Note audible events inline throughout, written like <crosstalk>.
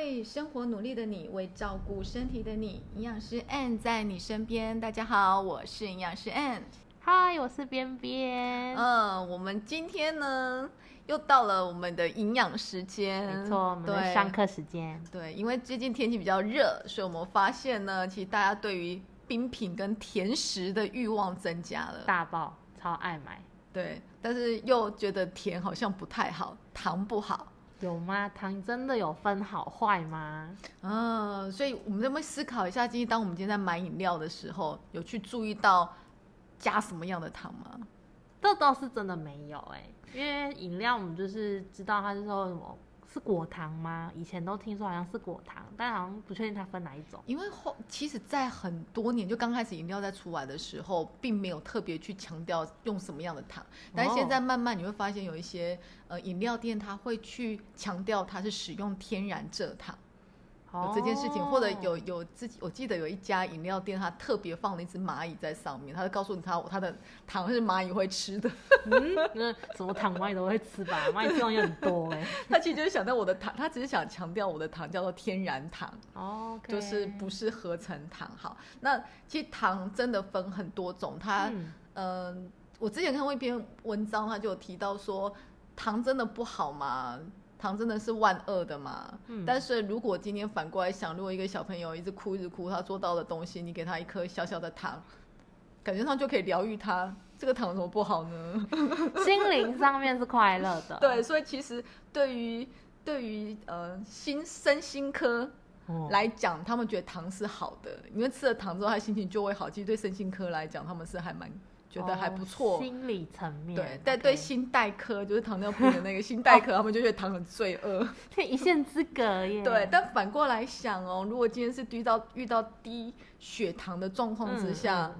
为生活努力的你，为照顾身体的你，营养师 Ann 在你身边。大家好，我是营养师 Ann。嗨，我是边边。嗯，我们今天呢又到了我们的营养时间，没错，我们的上课时间。对，因为最近天气比较热，所以我们发现呢，其实大家对于冰品跟甜食的欲望增加了，大爆，超爱买。对，但是又觉得甜好像不太好，糖不好。有吗？糖真的有分好坏吗？嗯，所以我们能不能思考一下，今天当我们今天在买饮料的时候，有去注意到加什么样的糖吗？这倒是真的没有哎，因为饮料我们就是知道它是说什么。是果糖吗？以前都听说好像是果糖，但好像不确定它分哪一种。因为后其实，在很多年就刚开始饮料在出来的时候，并没有特别去强调用什么样的糖，但现在慢慢你会发现有一些呃饮料店，它会去强调它是使用天然蔗糖。有这件事情，或者有有自己，我记得有一家饮料店，它特别放了一只蚂蚁在上面，他就告诉你，它它的糖是蚂蚁会吃的。<laughs> 那什么糖蚂蚁都会吃吧？蚂蚁地方也很多哎。<laughs> 他其实就是想到我的糖，他只是想强调我的糖叫做天然糖哦，就是不是合成糖。好，那其实糖真的分很多种，它嗯，我之前看过一篇文章，他就有提到说，糖真的不好吗？糖真的是万恶的嘛？嗯，但是如果今天反过来想，如果一个小朋友一直哭一直哭，他做到的东西，你给他一颗小小的糖，感觉上就可以疗愈他，这个糖有什么不好呢？心灵上面是快乐的。<laughs> 对，所以其实对于对于呃心身心科来讲，他们觉得糖是好的，因为吃了糖之后，他心情就会好。其实对身心科来讲，他们是还蛮。觉得还不错，心理层面对，但对心代科就是糖尿病的那个心代科，他们就觉得糖很罪恶，这 <laughs> 一线之隔耶。对，但反过来想哦，如果今天是遇到遇到低血糖的状况之下，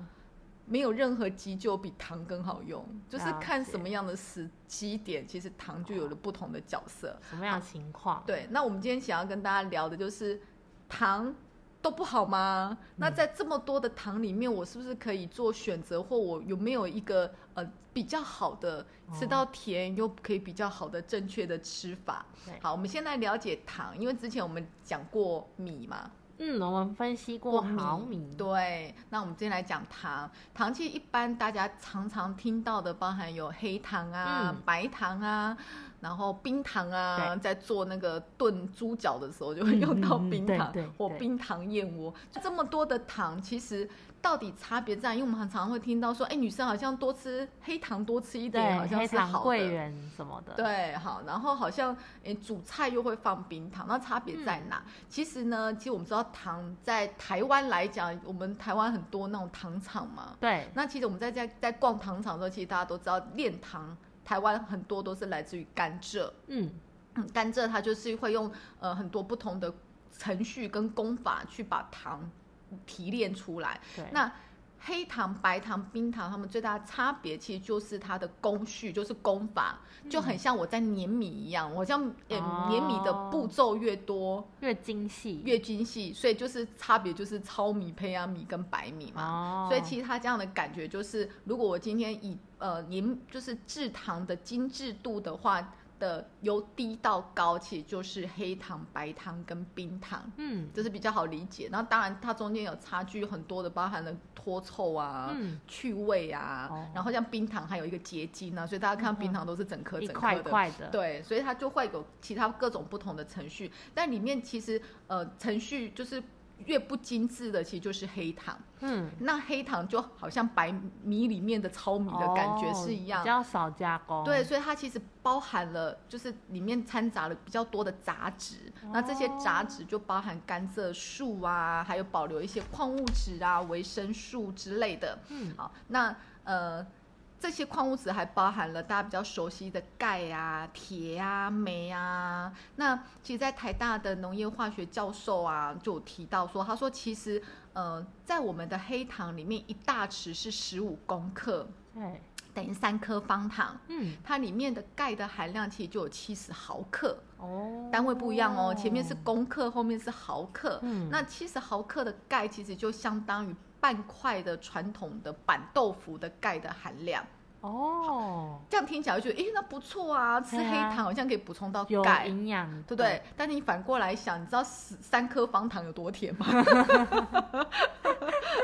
没有任何急救比糖更好用，就是看什么样的时机点，其实糖就有了不同的角色。什么样的情况？对，那我们今天想要跟大家聊的就是糖。都不好吗？那在这么多的糖里面，我是不是可以做选择，或我有没有一个呃比较好的吃到甜又可以比较好的正确的吃法？好，我们先来了解糖，因为之前我们讲过米嘛。嗯，我们分析过毫米。对，那我们今天来讲糖。糖其实一般大家常常听到的，包含有黑糖啊、白糖啊。然后冰糖啊，在做那个炖猪脚的时候就会用到冰糖或冰糖燕窝。这么多的糖，其实到底差别在？因为我们很常会听到说，哎，女生好像多吃黑糖多吃一点，好像是好的。贵人什么的。对，好，然后好像哎煮菜又会放冰糖，那差别在哪？其实呢，其实我们知道糖在台湾来讲，我们台湾很多那种糖厂嘛。对。那其实我们在在在逛糖厂的时候，其实大家都知道炼糖。台湾很多都是来自于甘蔗，嗯，甘蔗它就是会用呃很多不同的程序跟功法去把糖提炼出来。对，那黑糖、白糖、冰糖，它们最大的差别其实就是它的工序，就是工法，就很像我在碾米一样，我像碾米的步骤越多，越精细，越精细，所以就是差别就是糙米、胚芽米跟白米嘛。所以其实它这样的感觉就是，如果我今天以呃，您就是制糖的精致度的话，的由低到高，其实就是黑糖、白糖跟冰糖，嗯，这是比较好理解。然后当然它中间有差距很多的，包含了脱臭啊、去味啊，然后像冰糖还有一个结晶啊，所以大家看冰糖都是整颗整颗的，对，所以它就会有其他各种不同的程序，但里面其实呃程序就是。越不精致的，其实就是黑糖。嗯，那黑糖就好像白米里面的糙米的感觉是一样，比较少加工。对，所以它其实包含了，就是里面掺杂了比较多的杂质。那这些杂质就包含甘蔗素啊，还有保留一些矿物质啊、维生素之类的。嗯，好，那呃。这些矿物质还包含了大家比较熟悉的钙啊、铁啊、镁啊。那其实，在台大的农业化学教授啊，就有提到说，他说其实，呃，在我们的黑糖里面，一大匙是十五公克，对，等于三颗方糖。嗯，它里面的钙的含量其实就有七十毫克。哦，单位不一样哦，前面是公克，后面是毫克。嗯，那七十毫克的钙其实就相当于。半块的传统的板豆腐的钙的含量哦，这样听起来就觉得，诶，那不错啊，吃黑糖好像可以补充到有钙，营养，对不对？但你反过来想，你知道十三颗方糖有多甜吗？<laughs>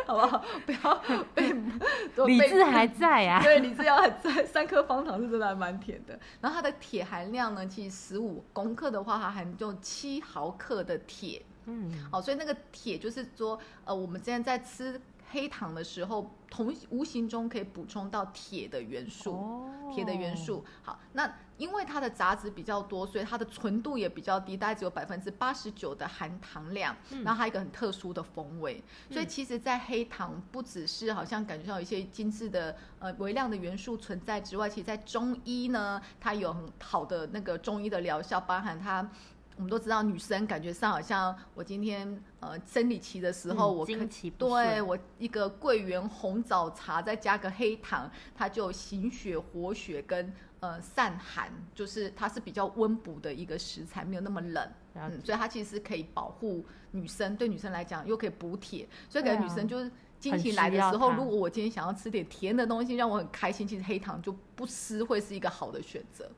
好不好？不要被被理智还在啊。<laughs> 对，理智要还在。三颗方糖是真的还蛮甜的。然后它的铁含量呢，其实十五公克的话，它含就七毫克的铁。嗯，好，所以那个铁就是说，呃，我们之前在吃黑糖的时候，同无形中可以补充到铁的元素。哦铁的元素。好，那因为它的杂质比较多，所以它的纯度也比较低，大概只有百分之八十九的含糖量。嗯然后还有一个很特殊的风味，所以其实，在黑糖不只是好像感觉到有一些精致的呃微量的元素存在之外，其实在中医呢，它有很好的那个中医的疗效，包含它。我们都知道，女生感觉上好像我今天呃生理期的时候，嗯我对我一个桂圆红枣茶，再加个黑糖，它就行血活血跟呃散寒，就是它是比较温补的一个食材，没有那么冷，嗯，所以它其实可以保护女生，对女生来讲又可以补铁，所以感觉女生就是。经很期来的时候，如果我今天想要吃点甜的东西，让我很开心，其实黑糖就不吃会是一个好的选择。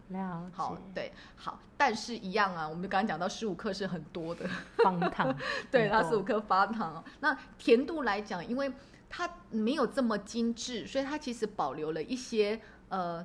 好，对，好，但是一样啊，我们刚刚讲到十五克是很多的，方糖，<laughs> 对，它十五克方糖。那甜度来讲，因为它没有这么精致，所以它其实保留了一些呃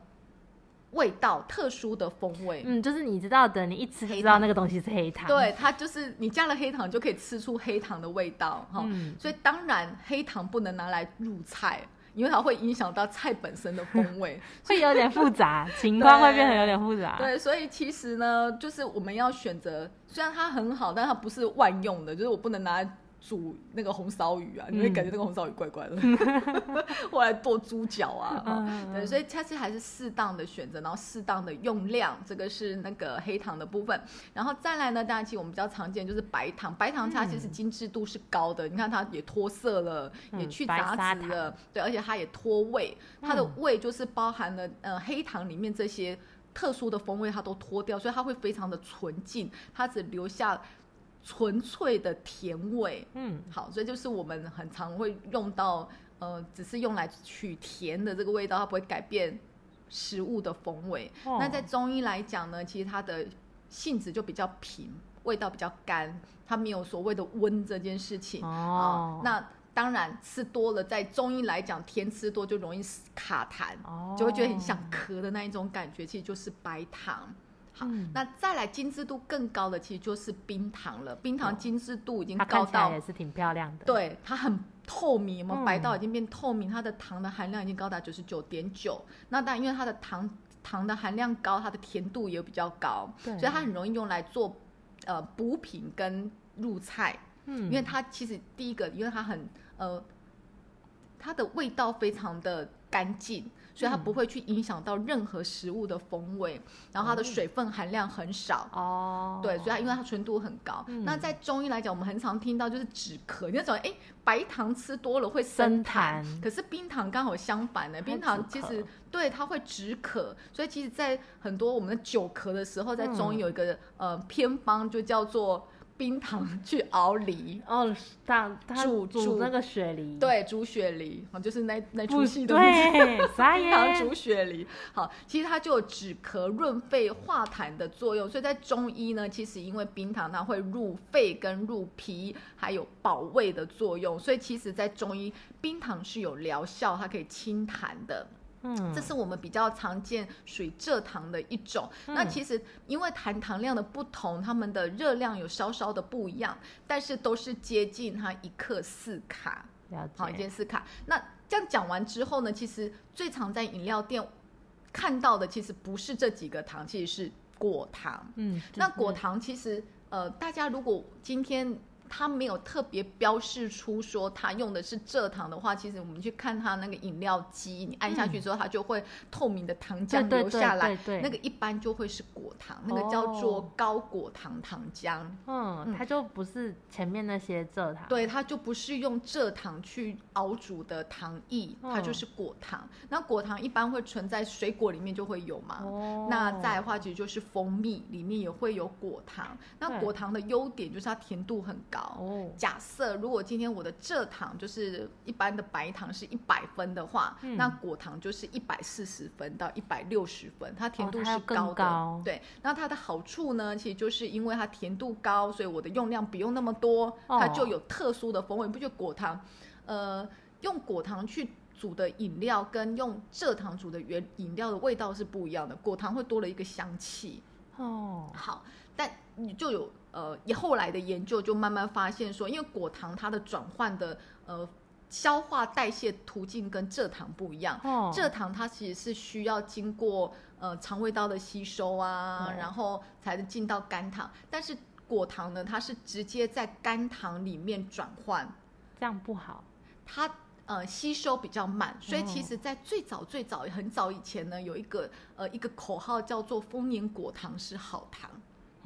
味道特殊的风味。嗯，就是你知道的，你一吃就黑知道那个东西是黑糖。，对，它就是你加了黑糖，就可以吃出黑糖的味道哈。嗯所以当然，黑糖不能拿来入菜，因为它会影响到菜本身的风味。<laughs> 会有点复杂，情况会变得有点复杂。对，所以其实呢，就是我们要选择，虽然它很好，但它不是万用的，就是我不能拿来煮那个红烧鱼啊，你会感觉那个红烧鱼怪怪的，<laughs> 或来剁猪脚啊，对，所以它是还是适当的选择，然后适当的用量，这个是那个黑糖的部分，然后再来呢，当然其实我们比较常见就是白糖，白糖它其实精致度是高的，你看它也脱色了，也去杂砂质了，对，而且它也脱味，它的嗯味就是包含了呃黑糖里面这些。特殊的风味它都脱掉，所以它会非常的纯净，它只留下纯粹的甜味。嗯，好，所以就是我们很常会用到，呃，只是用来取甜的这个味道，它不会改变食物的风味。哦那在中医来讲呢，其实它的性质就比较平，味道比较干，它没有所谓的温这件事情。哦啊，那当然吃多了，在中医来讲，甜吃多就容易卡痰，哦就会觉得很想咳的那一种感觉，其实就是白糖。好，嗯那再来精致度更高的，其实就是冰糖了。冰糖精致度已经高到也，是挺漂亮的。，对它很透明，有没有嗯白到已经变透明？它的糖的含量已经高达九十九点九。那当然，因为它的糖糖的含量高，它的甜度也比较高，对所以它很容易用来做呃补品跟入菜。嗯，因为它其实第一个，因为它很呃，它的味道非常的干净，所以它嗯。不会去影响到任何食物的风味，然后它的哦。水分含量很少。哦，对，所以它因为它纯度很高。嗯。那在中医来讲，我们很常听到就是止咳，你那种哎，白糖吃多了会生生痰，痰。可是冰糖刚好相反呢，冰糖其实对它会止渴，所以其实，在很多我们的久咳的时候，在中医嗯。有一个、呃偏方，就叫做冰糖去熬梨。哦，它它煮煮煮那个雪梨，，对，煮雪梨，哦就是那那出戏的名字对，傻冰糖煮，雪梨，好，其实它就有止咳、润肺、化痰的作用。所以在中医呢，其实因为冰糖它会入肺跟入脾，还有保胃的作用，所以其实在中医，冰糖是有疗效，它可以清痰的。嗯，这是我们比较常见属于蔗糖的一种。嗯那其实因为含糖量的不同，它们的热量有稍稍的不一样，但是都是接近它一克四卡。了好，一解，件四卡。那这样讲完之后呢，其实最常在饮料店看到的，其实不是这几个糖，其实是果糖。嗯，那果糖其实，呃，大家如果今天它没有特别标示出说它用的是蔗糖的话，其实我们去看它那个饮料机，你按下去之后，它就会透明的糖浆流下来，对对对那个一般就会是果糖，那个叫做高果糖糖浆。嗯，它就不是前面那些蔗糖，对，它就不是用蔗糖去熬煮的糖液，它嗯就是果糖。那果糖一般会存在水果里面就会有嘛。哦，那再的话，其实就是蜂蜜里面也会有果糖。那果糖的优点就是它甜度很高，哦，假设如果今天我的蔗糖就是一般的白糖是一百分的话，嗯那果糖就是一百四十分到一百六十分，它甜度是高的。高对，那它的好处呢，其实就是因为它甜度高，所以我的用量不用那么多，它就哦有特殊的风味。你不觉得果糖，呃，用果糖去煮的饮料跟用蔗糖煮的原饮料的味道是不一样的，果糖会多了一个香气。哦，好，但你就有呃，也后来的研究就慢慢发现说，因为果糖它的转换的呃消化代谢途径跟蔗糖不一样，哦，蔗糖它其实是需要经过呃肠胃道的吸收啊，嗯然后才能进到肝糖，但是果糖呢，它是直接在肝糖里面转换，这样不好。它。呃，吸收比较慢，所以其哦。实，在最早最早很早以前呢，有一个呃一个口号叫做“丰年果糖是好糖”，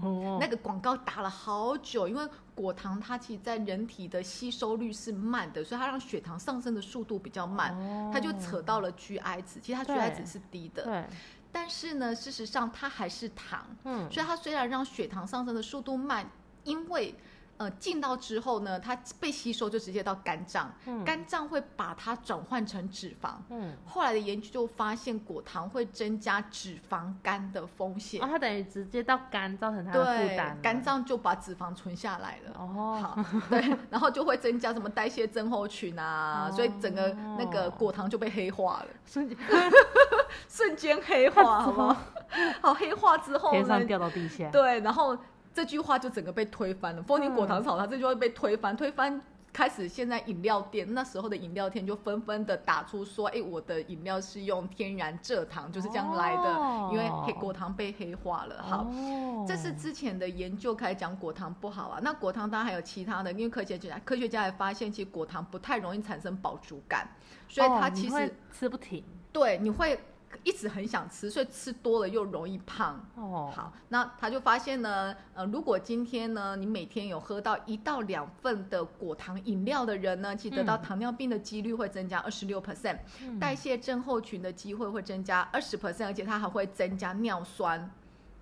哦，那个广告打了好久，因为果糖它其实在人体的吸收率是慢的，所以它让血糖上升的速度比较慢，哦。它就扯到了 GI 值，其实它对 GI 值是低的，对，但是呢，事实上它还是糖，嗯，所以它虽然让血糖上升的速度慢，因为呃进到之后呢，它被吸收就直接到肝脏，嗯肝脏会把它转换成脂肪。嗯，后来的研究就发现，果糖会增加脂肪肝的风险。哦，它等于直接到肝，造成它的负担了，，肝脏就把脂肪存下来了。哦，好，<laughs> 对，然后就会增加什么代谢症候群啊，哦所以整个那个果糖就被黑化了，瞬间 <laughs> 瞬间黑化，<laughs> 好黑化之后呢天上，掉到地下，对，然后这句话就整个被推翻了。丰宁果糖炒它这句话被推翻，推翻。开始，现在饮料店那时候的饮料店就纷纷的打出说：“哎，我的饮料是用天然蔗糖，就是这样来的，哦因为黑果糖被黑化了。”好，哦这是之前的研究开始讲果糖不好啊。那果糖当然还有其他的，因为科学家科学家也发现，其实果糖不太容易产生饱足感，所以它其实、吃不停对你会一直很想吃，所以吃多了又容易胖。哦，好，那他就发现呢，呃，如果今天呢，你每天有喝到一到两份的果糖饮料的人呢，其实得到嗯糖尿病的几率会增加二十六 percent，嗯代谢症候群的机会会增加二十 percent，而且它还会增加尿酸。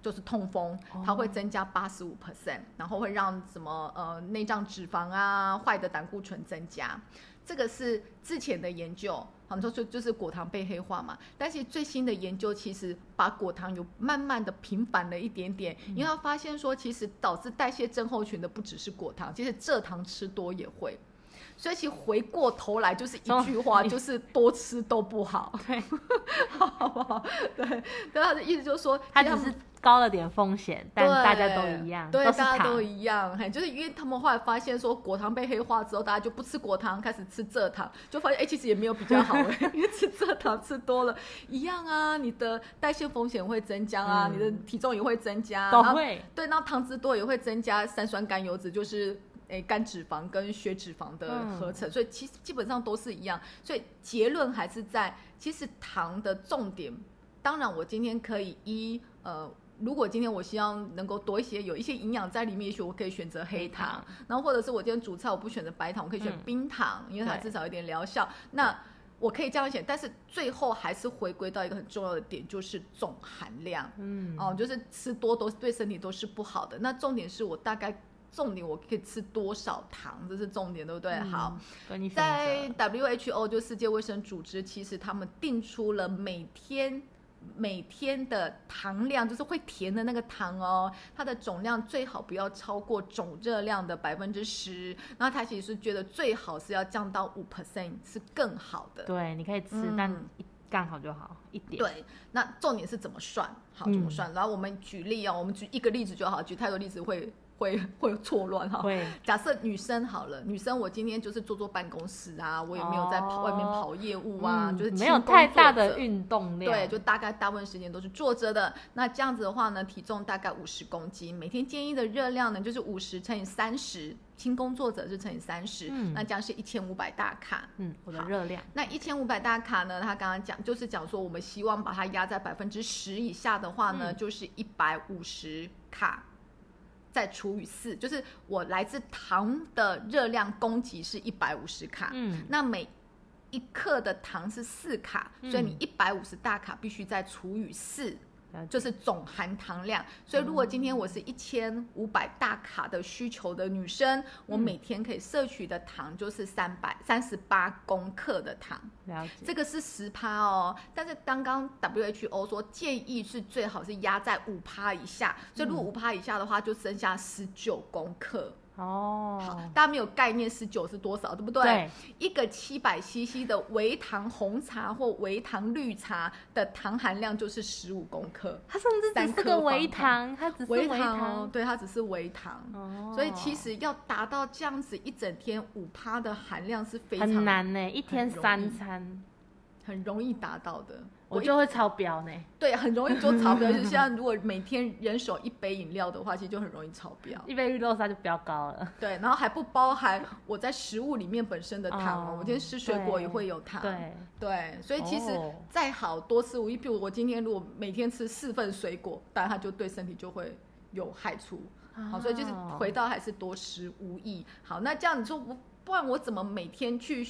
就是痛风，它会增加八十五 percent，然后会让什么呃内脏脂肪啊、坏的胆固醇增加。这个是之前的研究，好，就就就是果糖被黑化嘛。但是最新的研究其实把果糖有慢慢的平反了一点点，因为他发现说，其实导致代谢症候群的不只是果糖，其实蔗糖吃多也会。所以其实回过头来就是一句话，哦就是多吃都不好，对，<laughs> 好不好？对，对，他的意思就是说，他只是高了点风险，但大家都一样，对，大家都，一样，嘿，就是因为他们后来发现说果糖被黑化之后，大家就不吃果糖，开始吃蔗糖，就发现哎、其实也没有比较好哎，<laughs> 因为吃蔗糖吃多了一样啊，你的代谢风险会增加啊，嗯你的体重也会增加，对，那糖脂多也会增加三酸甘油脂，就是诶肝脂肪跟血脂肪的嗯合成，所以其实基本上都是一样。所以结论还是在，其实糖的重点，当然我今天可以依呃。如果今天我希望能够多一些有一些营养在里面，也许我可以选择黑黑糖糖，然后或者是我今天煮菜我不选择白糖，我可以选嗯冰糖，因为它至少有点疗效。那我可以这样选，但是最后还是回归到一个很重要的点，就是总含量。嗯，哦，就是吃多都是对身体都是不好的。那重点是我大概重点我可以吃多少糖，这是重点，对不对？嗯好，，跟你选在 WHO 就世界卫生组织，其实他们定出了每天。每天的糖量就是会甜的那个糖哦，它的总量最好不要超过总热量的百分之十。然后他其实是觉得最好是要降到五 percent 是更好的。对，你可以吃，嗯但一刚好就好一点，对，那重点是怎么算？好，怎么嗯算？然后我们举例哦，我们举一个例子就好，举太多例子会会 <laughs> 会错乱哈。会，假设女生好了，女生我今天就是坐坐办公室啊，我也没有在跑、哦外面跑业务啊，嗯就是没有太大的运动量，对，就大概大部分时间都是坐着的。那这样子的话呢，体重大概五十公斤，每天建议的热量呢就是五十乘以三十，轻工作者是乘以三十、嗯那这样是一千五百大卡。嗯，我的好热量，那一千五百大卡呢？他刚刚讲就是讲说，我们希望把它压在百分之十以下的话呢，嗯就是一百五十卡，再除以四，就是我来自糖的热量供给是一百五十卡。嗯，那每一克的糖是四卡，嗯所以你一百五十大卡必须再除以四，就是总含糖量。所以如果今天我是一千五百大卡的需求的女生，我每天可以摄取的糖就是三百三十八公克的糖。了解。这个是十趴哦，但是刚刚 WHO 说建议是最好是压在五趴以下，所以如果五趴以下的话，就剩下十九公克。好哦，，大家没有概念十九是多少，对不对？对，一个七百 CC 的微糖红茶或微糖绿茶的糖含量就是十五公克，它甚至只是个微糖，它只是微微糖哦，对，它只是微糖。哦，所以其实要达到这样子一整天五趴的含量是非常很难呢，一天三餐很容易达到的。一我就会超标呢。对，很容易就超标。就 <laughs> 像如果每天人手一杯饮料的话，其实就很容易超标。一杯绿豆沙就飙高了。<laughs> 对，然后还不包含我在食物里面本身的糖哦。哦我今天吃水果也会有糖。对，对，所以其实哦再好多吃无益，譬如我今天如果每天吃四份水果，当然它就对身体就会有害处。好，所以就是哦回到还是多食无益。好，那这样你说我，不然我怎么每天去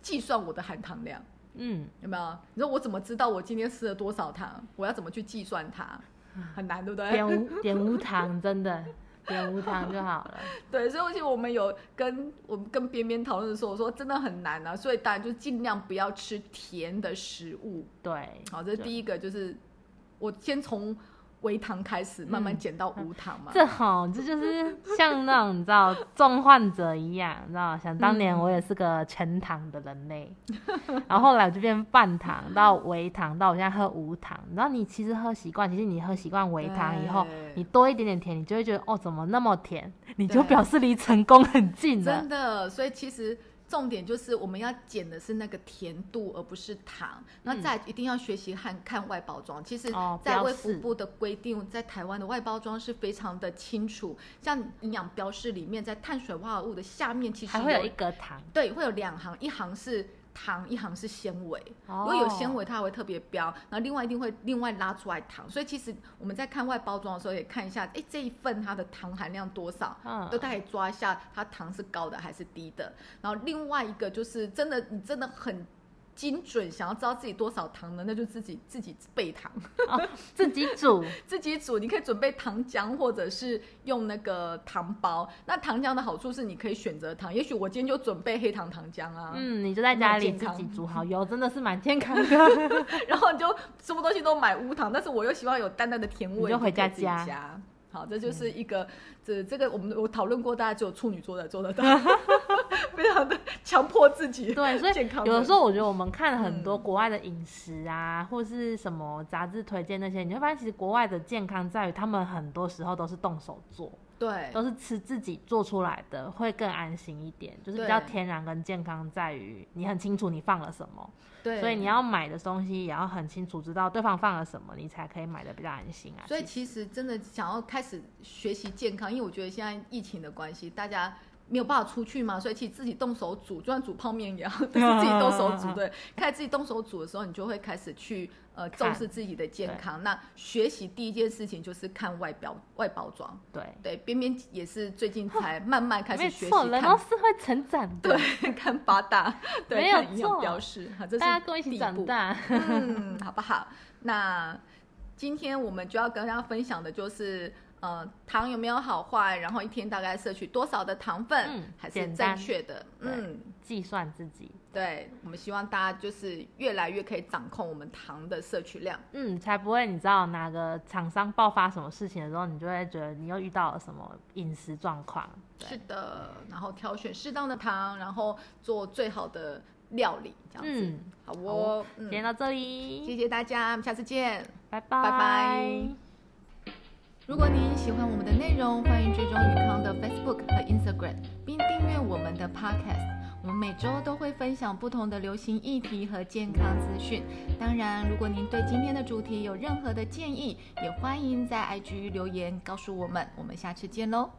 计算我的含糖量？嗯，有没有？你说我怎么知道我今天吃了多少糖？我要怎么去计算它？很难，对不对？点无 <laughs> 点无糖，真的点无糖就好了。对，所以而且我们有跟我们跟边边讨论的时候，我说真的很难啊，所以大家就尽量不要吃甜的食物。对，好，这是第一个，就是我先从微糖开始，慢慢减到无糖嘛。这好，这就是像那种你知道重患者一样，你知道，想当年嗯我也是个全糖的人类，然后后来我就变半糖到微糖，到我现在喝无糖。然后你其实喝习惯，其实你喝习惯微糖以后，你多一点点甜，你就会觉得哦，怎么那么甜？你就表示离成功很近了真。的，所以其实重点就是我们要减的是那个甜度，而不是糖。那再来一定要学习看看外包装。其实在卫福部的规定，在台湾的外包装是非常的清楚。像营养标示里面，在碳水化合物的下面，其实还会有一格糖，对，会有两行，一行是糖，一行是纤维。如如果有纤维，它还会特别标，然后另外一定会另外拉出来糖。所以其实我们在看外包装的时候，也看一下，哎，这一份它的糖含量多少，嗯都大概抓一下它糖是高的还是低的。然后另外一个就是真的，你真的很精准，想要知道自己多少糖的，那就自己自己备糖，<laughs> 自己煮，<laughs> 自己煮。你可以准备糖浆，或者是用那个糖包。那糖浆的好处是你可以选择糖，也许我今天就准备黑糖糖浆啊，嗯，你就在家里自己煮好油，真的是蛮健康的。<laughs> 然后你就什么东西都买无糖，但是我又希望有淡淡的甜味，你就回家自己加加。好，这就是一个、这这个我们我讨论过，大家只有处女座才做得到，强迫自己。对，所以健康有的时候我觉得我们看很多嗯国外的饮食啊，或是什么杂志推荐那些，你会发现其实国外的健康在于他们很多时候都是动手做，对都是吃自己做出来的，会更安心一点，就是比较天然跟健康在于你很清楚你放了什么，对，所以你要买的东西也要很清楚知道对方放了什么，你才可以买的比较安心啊。所以其实真的想要开始学习健康，因为我觉得现在疫情的关系，大家。没有办法出去嘛，所以其实自己动手煮，就算煮泡面也要，<laughs> 都是自己动手煮。<laughs> 对，开始自己动手煮的时候，你就会开始去呃重视自己的健康。那学习第一件事情就是看外表外包装。对，对，边边也是最近才慢慢开始没学习错，人都，是会成长的，<laughs> 对，看八大，对，没有看营养错标示，好，这是大家跟我一起。长大。嗯，好不好？那今天我们就要跟大家分享的就是。呃，糖有没有好坏？然后一天大概摄取多少的糖分，嗯还是正确的？对嗯，计算自己，对，我们希望大家就是越来越可以掌控我们糖的摄取量。嗯，才不会你知道哪个厂商爆发什么事情的时候，你就会觉得你又遇到了什么饮食状况。对是的，然后挑选适当的糖，然后做最好的料理，这样子。嗯，好哦，嗯，今天到这里，谢谢大家，我们下次见。拜拜拜拜如果您喜欢我们的内容，欢迎追踪宇康的 Facebook 和 Instagram，并订阅我们的 Podcast。我们每周都会分享不同的流行议题和健康资讯。当然，如果您对今天的主题有任何的建议，也欢迎在 IG 留言告诉我们。我们下次见喽！